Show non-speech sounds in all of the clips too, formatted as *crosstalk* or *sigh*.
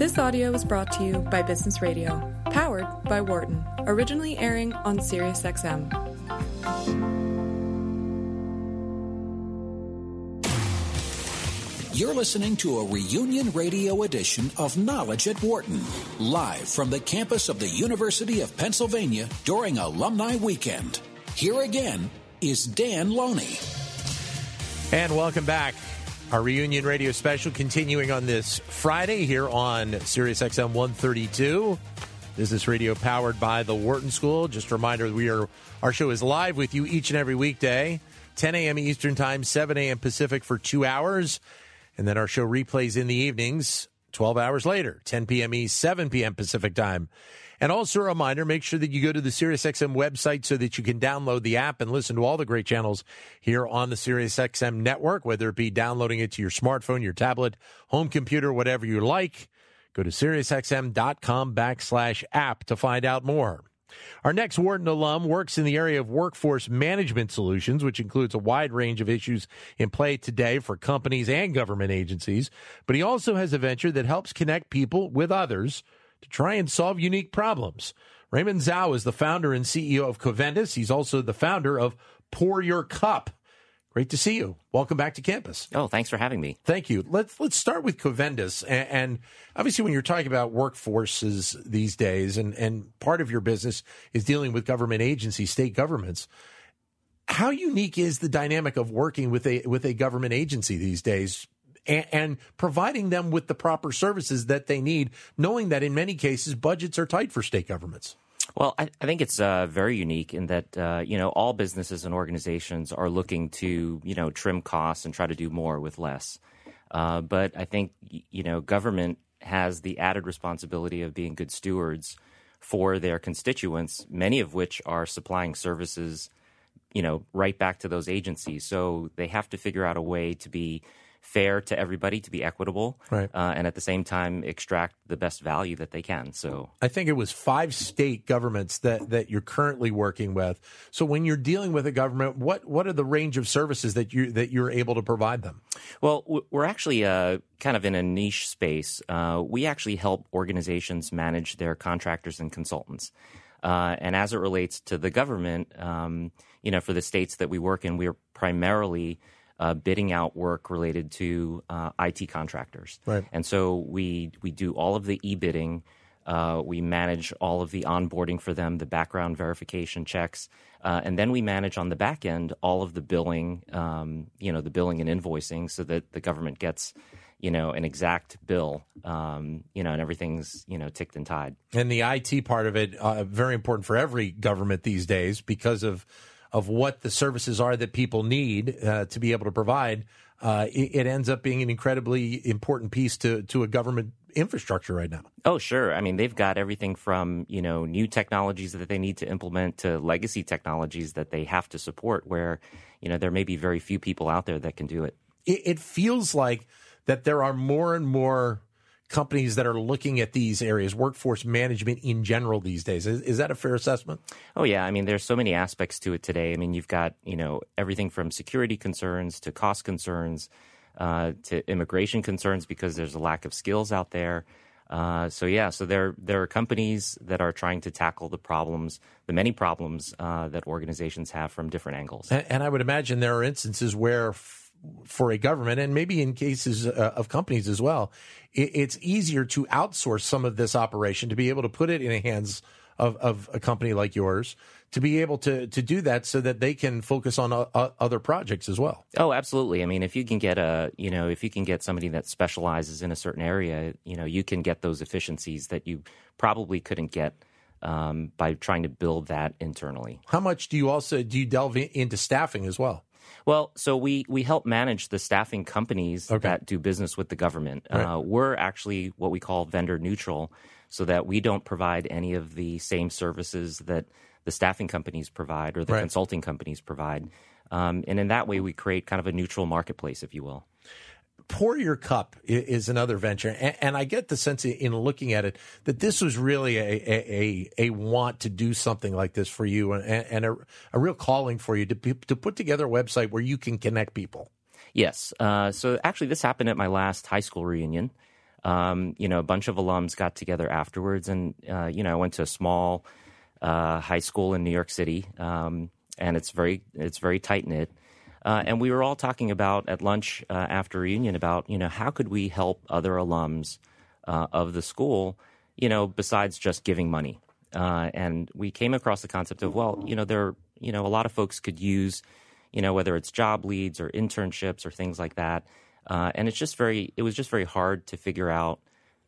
This audio was brought to you by Business Radio, powered by Wharton, originally airing on SiriusXM. You're listening to a reunion radio edition of Knowledge at Wharton, live from the campus of the University of Pennsylvania during Alumni Weekend. Here again is Dan Loney. And welcome back. Our reunion radio special continuing on this Friday here on SiriusXM 132. Business radio powered by the Wharton School. Just a reminder, we are our show is live with you each and every weekday, 10 a.m. Eastern Time, 7 a.m. Pacific for two hours. And then our show replays in the evenings, 12 hours later, 10 p.m. East, 7 p.m. Pacific Time. And also a reminder, make sure that you go to the SiriusXM website so that you can download the app and listen to all the great channels here on the SiriusXM network, whether it be downloading it to your smartphone, your tablet, home computer, whatever you like. Go to SiriusXM.com backslash app to find out more. Our next Wharton alum works in the area of workforce management solutions, which includes a wide range of issues in play today for companies and government agencies. But he also has a venture that helps connect people with others to try and solve unique problems. Raymond Tsao is the founder and CEO of Covendis. He's also the founder of Pour Your Cup. Great to see you. Welcome back to campus. Oh, thanks for having me. Thank you. Let's let's start with Covendis, and, and, obviously, when you're talking about workforces these days, and and part of your business is dealing with government agencies, state governments. How unique is the dynamic of working with a with a government agency these days, and, and providing them with the proper services that they need, knowing that in many cases budgets are tight for state governments? Well, I, I think it's uh, very unique in that uh, you know all businesses and organizations are looking to you know trim costs and try to do more with less. Uh, but I think you know government has the added responsibility of being good stewards for their constituents, many of which are supplying services, you know, right back to those agencies. So they have to figure out a way to be fair to everybody, to be equitable, right. uh, and at the same time extract the best value that they can. So I think it was five state governments that that you're currently working with. So when you're dealing with a government, what what are the range of services that you that you're able to provide them? Well, we're actually uh, kind of in a niche space. Uh, we actually help organizations manage their contractors and consultants. Uh, and as it relates to the government, um, you know, for the states that we work in, we're primarily uh, bidding out work related to uh, IT contractors. Right. And so we we do all of the e bidding. Uh, we manage all of the onboarding for them, the background verification checks, uh, and then we manage on the back end all of the billing, um, you know, the billing and invoicing, so that the government gets, you know, an exact bill, um, you know, and everything's you know ticked and tied. And the IT part of it, uh, very important for every government these days because of of what the services are that people need uh, to be able to provide, uh, it, it, ends up being an incredibly important piece to to a government infrastructure right now. Oh, sure. I mean, they've got everything from you know new technologies that they need to implement to legacy technologies that they have to support. Where you know there may be very few people out there that can do it. It, it feels like that there are more and more companies that are looking at these areas, workforce management in general these days. Is, is, that a fair assessment? Oh yeah, I mean there's so many aspects to it today. I mean you've got you know everything from security concerns to cost concerns uh, to immigration concerns because there's a lack of skills out there. Uh, so yeah, so there there are companies that are trying to tackle the problems, the many problems uh, that organizations have from different angles. And, and I would imagine there are instances where for a government and maybe in cases uh, of companies as well, it, it's easier to outsource some of this operation to be able to put it in the hands of, of a company like yours to be able to to do that so that they can focus on uh, other projects as well. Oh, absolutely. I mean, if you can get a, you know, if you can get somebody that specializes in a certain area, you know, you can get those efficiencies that you probably couldn't get um, by trying to build that internally. How much do you also do you delve into staffing as well? Well, so we we help manage the staffing companies okay. that do business with the government. Right. Uh, we're actually what we call vendor neutral, so that we don't provide any of the same services that the staffing companies provide or the right. consulting companies provide. Um, and in that way, we create kind of a neutral marketplace, if you will. Pour Your Cup is another venture, and, I get the sense in looking at it that this was really a a, a want to do something like this for you, and, and a, a, real calling for you to to put together a website where you can connect people. Yes. Uh, so actually, this happened at my last high school reunion. Um, you know, a bunch of alums got together afterwards, and uh, you know, I went to a small uh, high school in New York City, um, and it's very it's very tight knit. Uh, and we were all talking about at lunch uh, after reunion about you know how could we help other alums uh, of the school, you know, besides just giving money. Uh, and we came across the concept of well, you know, there you know a lot of folks could use, you know, whether it's job leads or internships or things like that. Uh, and it's just very it was just very hard to figure out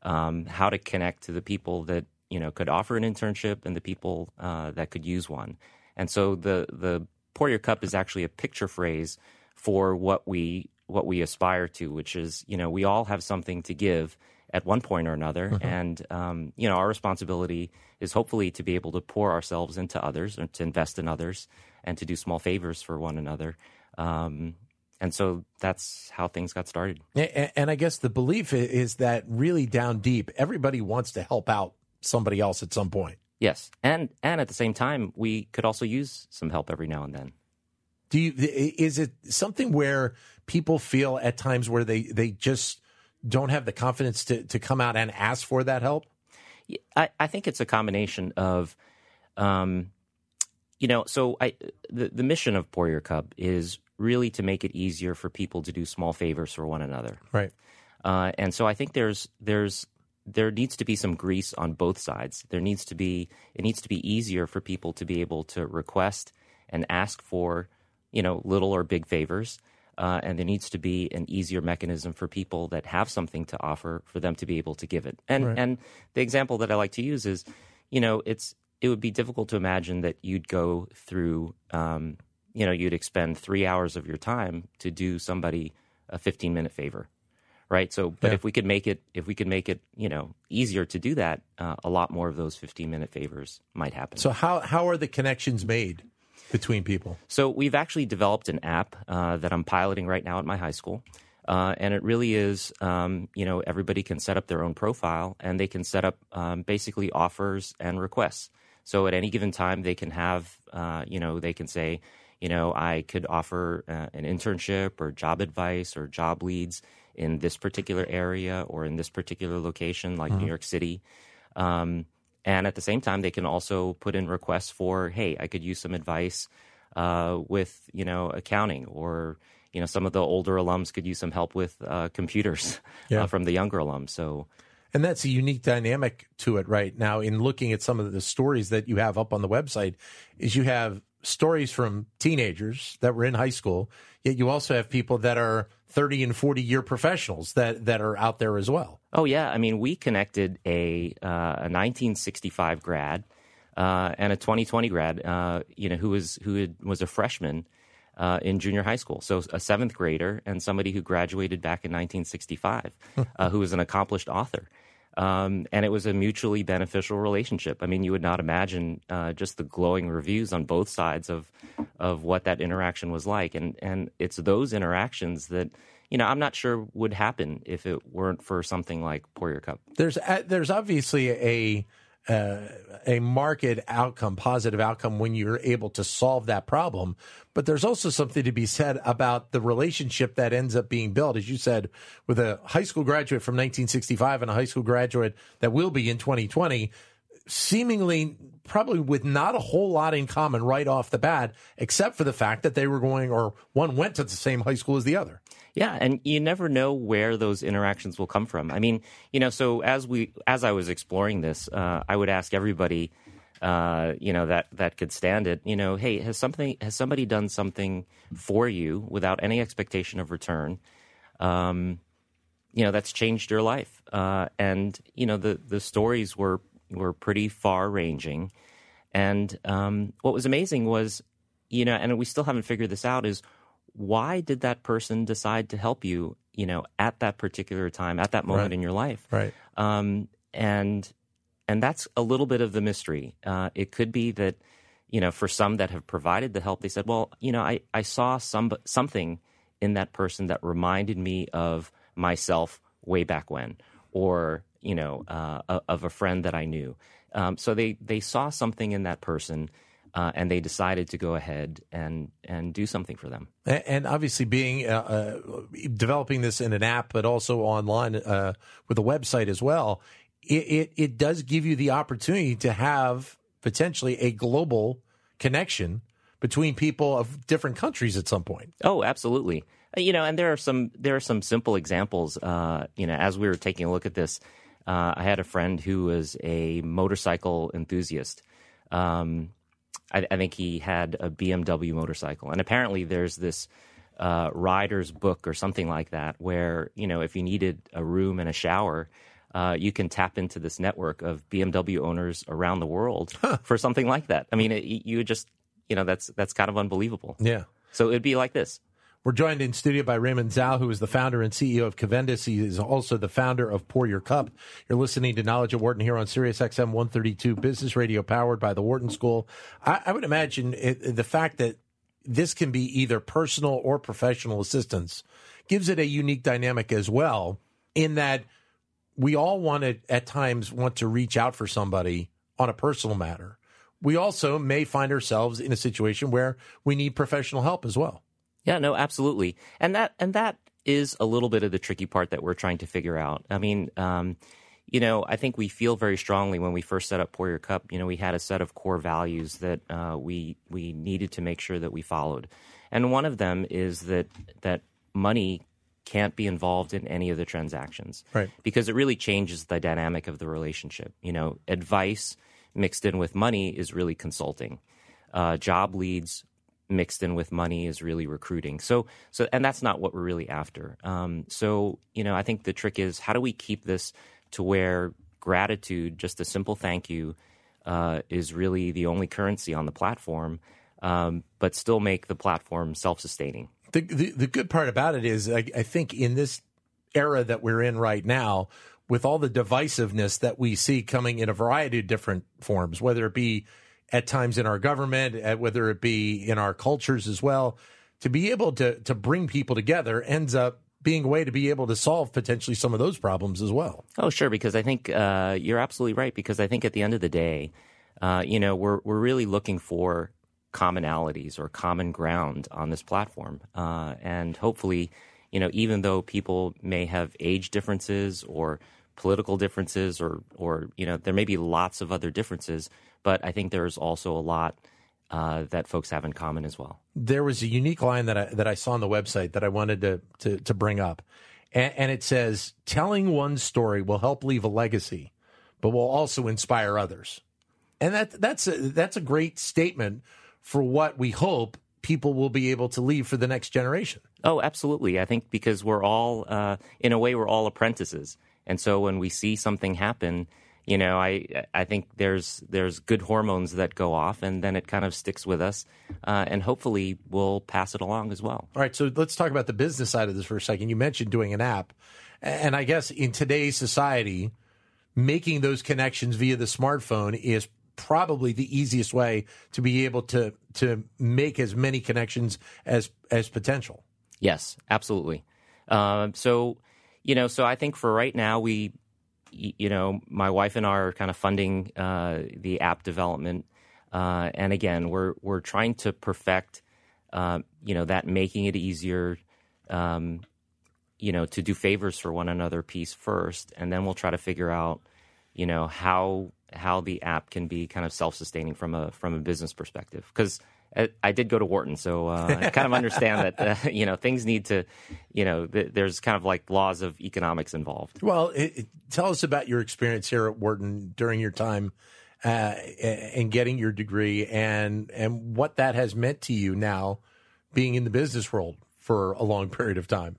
um, how to connect to the people that you know could offer an internship and the people uh, that could use one. And so the the pour your cup is actually a picture phrase for what we what we aspire to, which is you know we all have something to give at one point or another, mm-hmm. and um, you know our responsibility is hopefully to be able to pour ourselves into others and to invest in others and to do small favors for one another. Um, and so that's how things got started. And I guess the belief is that really down deep, everybody wants to help out somebody else at some point. Yes, and and at the same time, we could also use some help every now and then. Do you? Is it something where people feel at times where they they just don't have the confidence to to come out and ask for that help? I, I think it's a combination of, um, you know, so I the the mission of Pour Your Cup is really to make it easier for people to do small favors for one another. Right. Uh, and so I think there's there's there needs to be some grease on both sides. There needs to be it needs to be easier for people to be able to request and ask for, you know, little or big favors. Uh, and there needs to be an easier mechanism for people that have something to offer for them to be able to give it. And right. and the example that I like to use is, you know, it's it would be difficult to imagine that you'd go through, um, you know, you'd expend three hours of your time to do somebody a 15 minute favor right? So, but yeah. if we could make it, if we could make it, you know, easier to do that, uh, a lot more of those 15 minute favors might happen. So, how how are the connections made between people? So, we've actually developed an app uh, that I'm piloting right now at my high school. Uh, and it really is, um, you know, everybody can set up their own profile and they can set up um, basically offers and requests. So at any given time, they can have, uh, you know, they can say, you know, I could offer uh, an internship or job advice or job leads in this particular area or in this particular location, like mm-hmm. New York City. Um, and at the same time, they can also put in requests for, hey, I could use some advice uh, with, you know, accounting or, you know, some of the older alums could use some help with uh, computers *laughs* yeah. uh, from the younger alums. So, and that's a unique dynamic to it right now. In looking at some of the stories that you have up on the website, is you have stories from teenagers that were in high school, yet you also have people that are 30 and 40 year professionals that, that are out there as well. Oh, yeah. I mean, we connected a, uh, a 1965 grad uh, and a 2020 grad, uh, you know, who was, who had, was a freshman uh, in junior high school. So a seventh grader and somebody who graduated back in 1965, *laughs* uh, who was an accomplished author. Um, and it was a mutually beneficial relationship. I mean, you would not imagine uh, just the glowing reviews on both sides of of what that interaction was like, and and it's those interactions that you know I'm not sure would happen if it weren't for something like Pour Your Cup. There's uh, there's obviously a uh, a market outcome, positive outcome when you're able to solve that problem. But there's also something to be said about the relationship that ends up being built, as you said, with a high school graduate from 1965 and a high school graduate that will be in 2020 seemingly probably with not a whole lot in common right off the bat, except for the fact that they were going or one went to the same high school as the other. Yeah, and you never know where those interactions will come from. I mean, you know, so as we as I was exploring this, uh, I would ask everybody, uh, you know, that that could stand it. You know, hey, has something has somebody done something for you without any expectation of return? Um, you know, that's changed your life. Uh, and you know, the the stories were were pretty far ranging. And um, what was amazing was, you know, and we still haven't figured this out is why did that person decide to help you, you know, at that particular time, at that moment right. in your life? Right. Um, and and that's a little bit of the mystery. Uh, it could be that, you know, for some that have provided the help, they said, well, you know, I, I saw some something in that person that reminded me of myself way back when, or you know, uh, of a friend that I knew. Um, so they they saw something in that person Uh, and they decided to go ahead and and do something for them. And obviously, being uh, uh, developing this in an app, but also online uh, with a website as well, it, it, it does give you the opportunity to have potentially a global connection between people of different countries at some point. Oh, absolutely. Uh, you know, and there are some there are some simple examples. Uh, you know, as we were taking a look at this, uh, I had a friend who was a motorcycle enthusiast. Um, I, I, think he had a BMW motorcycle, and apparently there's this uh, rider's book or something like that, where you know if you needed a room and a shower. Uh, you can tap into this network of BMW owners around the world huh. for something like that. I mean, it, you just, you know, that's that's kind of unbelievable. Yeah. So it'd be like this. We're joined in studio by Raymond Tsao, who is the founder and CEO of Covendis. He is also the founder of Pour Your Cup. You're listening to Knowledge at Wharton here on Sirius XM 132 Business Radio, powered by the Wharton School. I, I would imagine it, the fact that this can be either personal or professional assistance gives it a unique dynamic as well. In that we all want to, at times, want to reach out for somebody on a personal matter. We also may find ourselves in a situation where we need professional help as well. Yeah, no, absolutely, and that and that is a little bit of the tricky part that we're trying to figure out. I mean, um, you know, I think we feel very strongly when we first set up Pour Your Cup. You know, we had a set of core values that uh, we we needed to make sure that we followed, and one of them is that that money can't be involved in any of the transactions, right? Because it really changes the dynamic of the relationship. You know, advice mixed in with money is really consulting. Uh, job leads mixed in with money is really recruiting. So, so, and that's not what we're really after. Um, so, you know, I think the trick is how do we keep this to where gratitude, just a simple thank you, uh, is really the only currency on the platform, um, but still make the platform self-sustaining. The, the, the good part about it is, I, I think, in this era that we're in right now, with all the divisiveness that we see coming in a variety of different forms, whether it be at times in our government, at, whether it be in our cultures as well, to be able to to bring people together ends up being a way to be able to solve potentially some of those problems as well. Oh, sure, because I think uh, you're absolutely right. Because I think at the end of the day, uh, you know, we're we're really looking for commonalities or common ground on this platform, uh, and hopefully, you know, even though people may have age differences or political differences or or you know there may be lots of other differences but I think there's also a lot uh, that folks have in common as well. There was a unique line that I that I saw on the website that I wanted to to, to bring up, and, and it says, "Telling one story will help leave a legacy, but will also inspire others." And that that's a, that's a great statement for what we hope people will be able to leave for the next generation. Oh, absolutely. I think because we're all, uh, in a way, we're all apprentices. And so when we see something happen, you know, I I think there's there's good hormones that go off, and then it kind of sticks with us, uh, and hopefully we'll pass it along as well. All right, so let's talk about the business side of this for a second. You mentioned doing an app, and I guess in today's society, making those connections via the smartphone is probably the easiest way to be able to to make as many connections as as potential. Yes, absolutely. Uh, so you know, so I think for right now we you know, my wife and I are kind of funding uh, the app development, uh, and again, we're we're trying to perfect, uh, you know, that making it easier, um, you know, to do favors for one another piece first, and then we'll try to figure out, you know, how how the app can be kind of self sustaining from a from a business perspective, because I did go to Wharton, so uh, *laughs* I kind of understand that uh, *laughs* you know things need to, you know, th- there's kind of like laws of economics involved. Well, it, it, tell us about your experience here at Wharton during your time uh, and getting your degree, and and what that has meant to you now, being in the business world for a long period of time.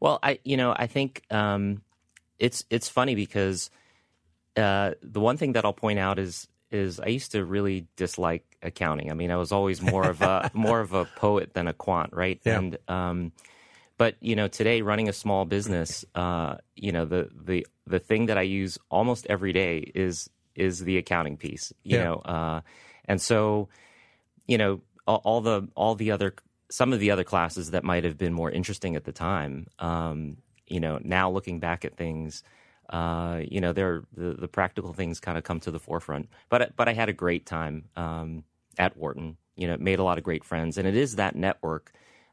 Well, I you know I think um, it's it's funny because uh, the one thing that I'll point out is is I used to really dislike accounting. I mean, I was always *laughs* more of a more of a poet than a quant, right? Yeah. And um, but you know, today running a small business, uh, you know, the the the thing that I use almost every day is is the accounting piece. You Yeah. know, uh, and so you know all, all the all the other some of the other classes that might have been more interesting at the time. Um, you know, now looking back at things uh, you know, there the, the practical things kind of come to the forefront. But but I had a great time. Um, at Wharton. You know, made a lot of great friends, and it is that network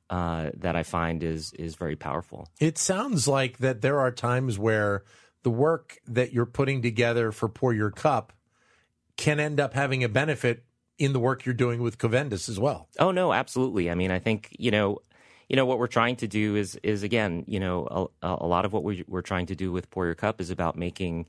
uh, that I find is is very powerful. It sounds like that there are times where the work that you're putting together for Pour Your Cup can end up having a benefit in the work you're doing with Covendis as well. Oh no, absolutely. I mean, I think you know, you know what we're trying to do is is again, you know, a, a lot of what we, we're trying to do with Pour Your Cup is about making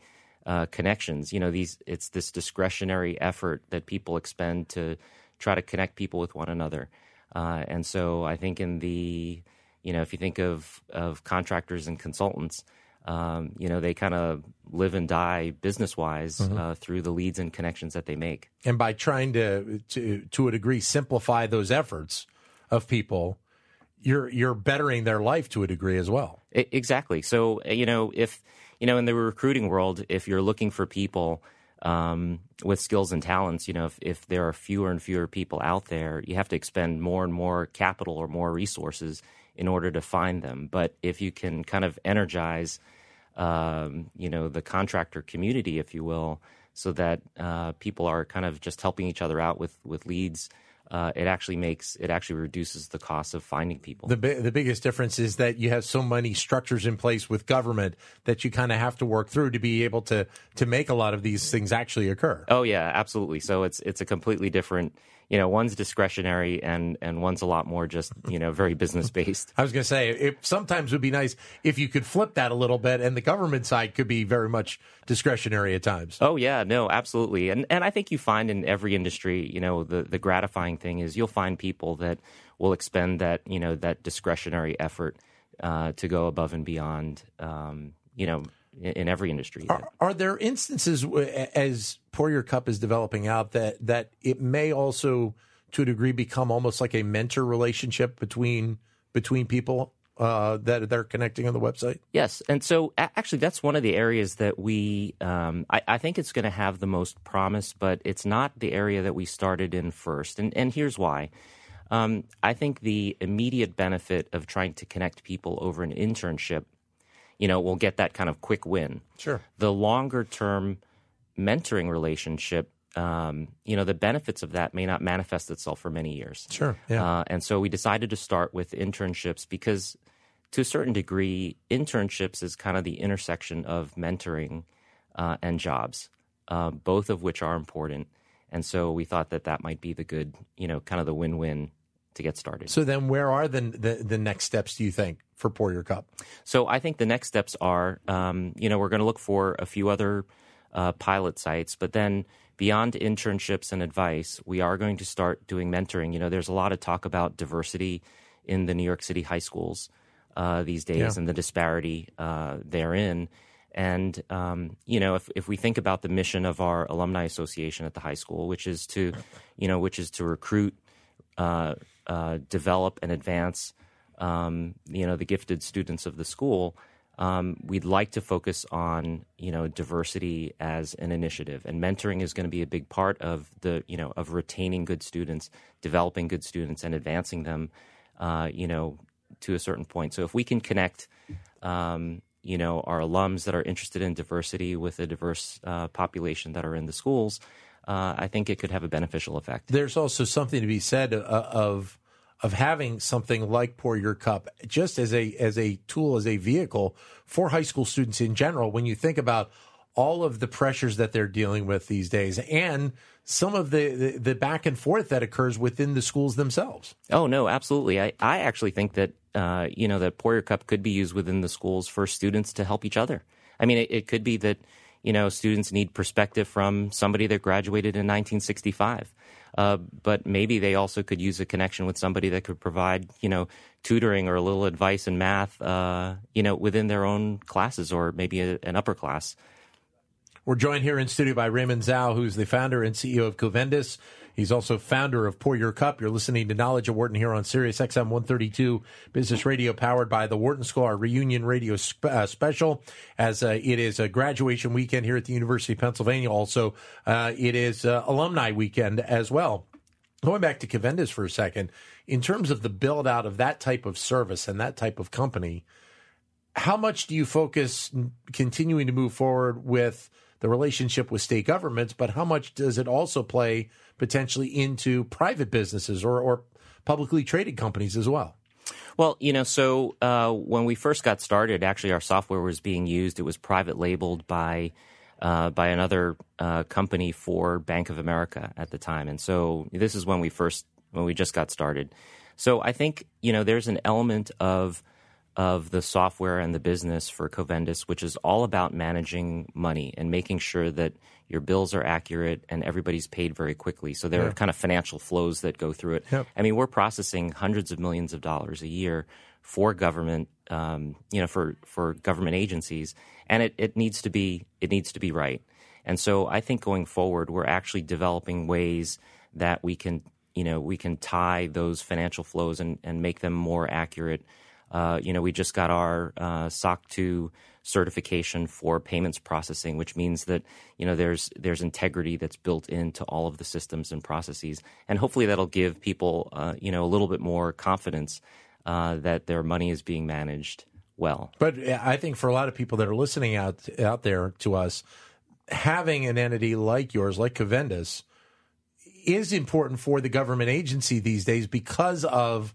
uh, connections. You know, these it's this discretionary effort that people expend to try to connect people with one another. Uh, and so I think in the, you know, if you think of of contractors and consultants, um, you know, they kind of live and die business wise mm-hmm. uh, through the leads and connections that they make. And by trying to, to to a degree simplify those efforts of people, you're you're bettering their life to a degree as well. Exactly. So you know, if you know, in the recruiting world, if you're looking for people um, with skills and talents, you know, if, if there are fewer and fewer people out there, you have to expend more and more capital or more resources in order to find them. But if you can kind of energize, um, you know, the contractor community, if you will, so that uh, people are kind of just helping each other out with with leads uh, it actually makes it actually reduces the cost of finding people. The the biggest difference is that you have so many structures in place with government that you kind of have to work through to be able to to make a lot of these things actually occur. Oh yeah, absolutely. So it's it's a completely different you know, one's discretionary and and one's a lot more just you know very business based. *laughs* I was going to say it sometimes would be nice if you could flip that a little bit, and the government side could be very much discretionary at times. Oh yeah, no, absolutely, and and I think you find in every industry, you know, the the gratifying thing is you'll find people that will expend that you know that discretionary effort uh, to go above and beyond. Um, you know, in every industry. Are, are, there instances as Pour Your Cup is developing out that that it may also, to a degree, become almost like a mentor relationship between between people uh, that they're connecting on the website? Yes, and so actually, that's one of the areas that we. Um, I, I, think it's going to have the most promise, but it's not the area that we started in first, and and here's why. Um, I think the immediate benefit of trying to connect people over an internship you know, we'll get that kind of quick win. Sure. The longer term mentoring relationship, um, you know, the benefits of that may not manifest itself for many years. Sure. Yeah. Uh, and so we decided to start with internships because, to a certain degree, internships is kind of the intersection of mentoring uh, and jobs, uh, both of which are important. And so we thought that that might be the good, you know, kind of the win win to get started. So then, where are the, the, the next steps? Do you think for Pour Your Cup? So I think the next steps are, um, you know, we're going to look for a few other uh, pilot sites, but then beyond internships and advice, we are going to start doing mentoring. You know, there's a lot of talk about diversity in the New York City high schools uh, these days yeah. and the disparity uh, therein. And um, you know, if if we think about the mission of our alumni association at the high school, which is to, you know, which is to recruit uh, uh, develop and advance, um, you know, the gifted students of the school. Um, we'd like to focus on you know diversity as an initiative, and mentoring is going to be a big part of the you know of retaining good students, developing good students, and advancing them, uh, you know, to a certain point. So if we can connect. Um, you know, our alums that are interested in diversity with a diverse uh, population that are in the schools, uh, I think it could have a beneficial effect. There's also something to be said uh, of of having something like Pour Your Cup just as a as a tool as a vehicle for high school students in general. When you think about all of the pressures that they're dealing with these days and some of the, the, the, back and forth that occurs within the schools themselves. Oh, no, absolutely. I, I actually think that, uh, you know, that Pour Your Cup could be used within the schools for students to help each other. I mean, it, it could be that you know, students need perspective from somebody that graduated in 1965. Uh, but maybe they also could use a connection with somebody that could provide, you know, tutoring or a little advice in math, uh, you know, within their own classes or maybe a, an upper class. We're joined here in studio by Raymond Tsao, who's the founder and CEO of Covendis. He's also founder of Pour Your Cup. You're listening to Knowledge at Wharton here on Sirius XM 132 Business Radio, powered by the Wharton School, our reunion radio spe- uh, special, as uh, it is a graduation weekend here at the University of Pennsylvania. Also, uh, it is uh, alumni weekend as well. Going back to Covendis for a second, in terms of the build out of that type of service and that type of company, how much do you focus continuing to move forward with the relationship with state governments, but how much does it also play potentially into private businesses or, or publicly traded companies as well? Well, you know, so uh, when we first got started, actually, our software was being used. It was private labeled by uh, by another uh, company for Bank of America at the time, and so this is when we first when we just got started. So I think you know there's an element of of the software and the business for Covendis, which is all about managing money and making sure that your bills are accurate and everybody's paid very quickly. So there yeah. are kind of financial flows that go through it. Yep. I mean, we're processing hundreds of millions of dollars a year for government, um, you know, for for government agencies, and it, it needs to be it needs to be right. And so I think going forward, we're actually developing ways that we can you know we can tie those financial flows and, and make them more accurate uh, you know, we just got our uh, SOC 2 certification for payments processing, which means that you know there's there's integrity that's built into all of the systems and processes, and hopefully that'll give people uh, you know a little bit more confidence uh, that their money is being managed well. But I think for a lot of people that are listening out out there to us, having an entity like yours, like Covendis, is important for the government agency these days because of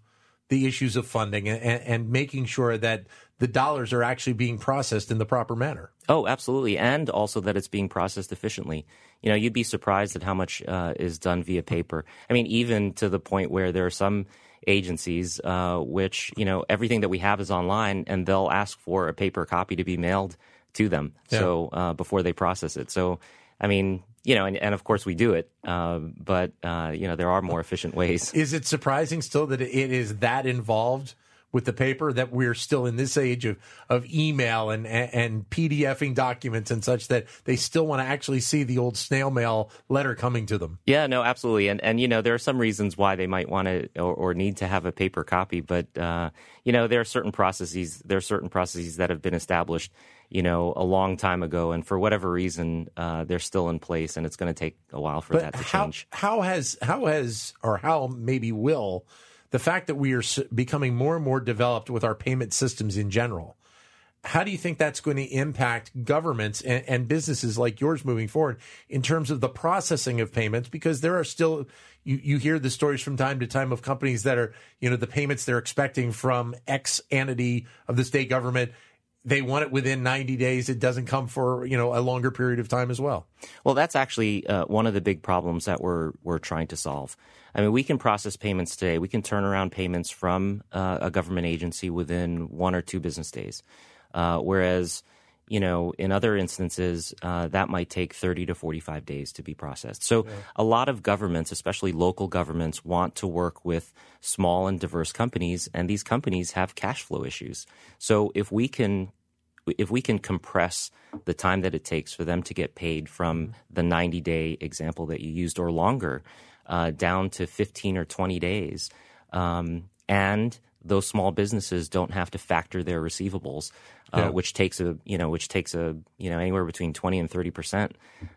the issues of funding and, and, making sure that the dollars are actually being processed in the proper manner. Oh, absolutely, and also that it's being processed efficiently. You know, you'd be surprised at how much uh, is done via paper. I mean, even to the point where there are some agencies uh, which you know everything that we have is online, and they'll ask for a paper copy to be mailed to them. Yeah. So uh, before they process it, so I mean, you know, and, and of course we do it, uh, but uh, you know there are more efficient ways. Is it surprising still that it is that involved with the paper that we're still in this age of, of email and, and, and PDFing documents and such that they still want to actually see the old snail mail letter coming to them? Yeah, no, absolutely, and and you know there are some reasons why they might want to or, or need to have a paper copy, but uh, you know there are certain processes there are certain processes that have been established you know, a long time ago, and for whatever reason, uh, they're still in place, and it's going to take a while for but that to how, change. How has how has or how maybe will the fact that we are becoming more and more developed with our payment systems in general? How do you think that's going to impact governments and, and businesses like yours moving forward in terms of the processing of payments? Because there are still you, you hear the stories from time to time of companies that are, you know, the payments they're expecting from X entity of the state government they want it within 90 days. It doesn't come for you know a longer period of time as well. Well, that's actually uh, one of the big problems that we're we're trying to solve. I mean, we can process payments today. We can turn around payments from uh, a government agency within one or two business days, uh, whereas you know, in other instances, uh, that might take 30 to 45 days to be processed. So, yeah. a lot of governments, especially local governments, want to work with small and diverse companies, and these companies have cash flow issues. So, if we can if we can compress the time that it takes for them to get paid from the 90 day example that you used or longer uh, down to 15 or 20 days, um, and those small businesses don't have to factor their receivables, uh, yeah. which takes a you know which takes a you know anywhere between 20 and 30 percent,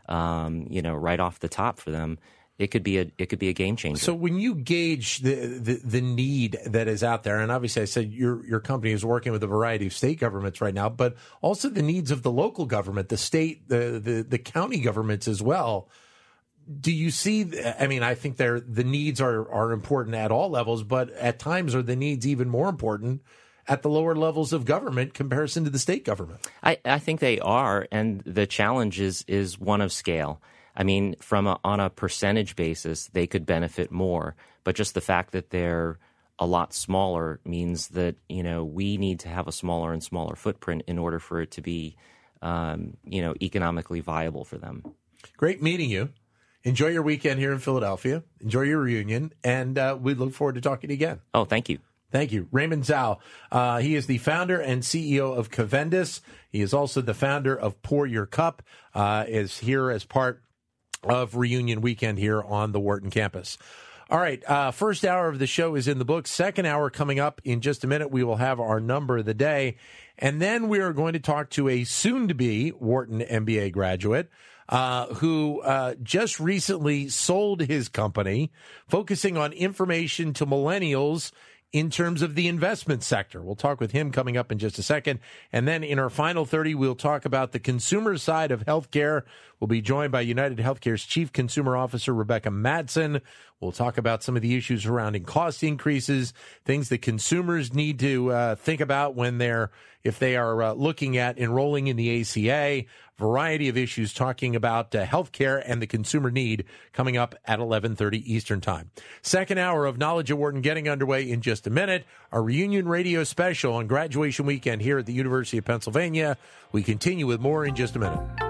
um, you know, right off the top for them it could be a it could be a game changer. So when you gauge the, the, the need that is out there, and obviously I said your your company is working with a variety of state governments right now, but also the needs of the local government, the state, the the, the county governments as well. Do you see? I mean, I think the needs are are important at all levels, but at times are the needs even more important at the lower levels of government comparison to the state government. I, I think they are, and the challenge is is one of scale. I mean, from a, on a percentage basis, they could benefit more, but just the fact that they're a lot smaller means that you know we need to have a smaller and smaller footprint in order for it to be um, you know economically viable for them. Great meeting you. Enjoy your weekend here in Philadelphia. Enjoy your reunion, and uh, we look forward to talking again. Oh, thank you. Thank you. Raymond Tsao. Uh, he is the founder and CEO of Covendis. He is also the founder of Pour Your Cup, uh, is here as part of reunion weekend here on the Wharton campus. All right, uh, first hour of the show is in the book. Second hour coming up in just a minute. We will have our number of the day. And then we are going to talk to a soon to be Wharton MBA graduate uh, who uh, just recently sold his company, focusing on information to millennials in terms of the investment sector. We'll talk with him coming up in just a second. And then in our final 30, we'll talk about the consumer side of healthcare. We'll be joined by United Healthcare's Chief Consumer Officer, Rebecca Madsen. We'll talk about some of the issues surrounding cost increases, things that consumers need to uh, think about when they're, if they are uh, looking at enrolling in the ACA, variety of issues talking about uh, healthcare and the consumer need coming up at 11:30 Eastern Time. Second hour of Knowledge at Wharton getting underway in just a minute. Our reunion radio special on graduation weekend here at the University of Pennsylvania. We continue with more in just a minute.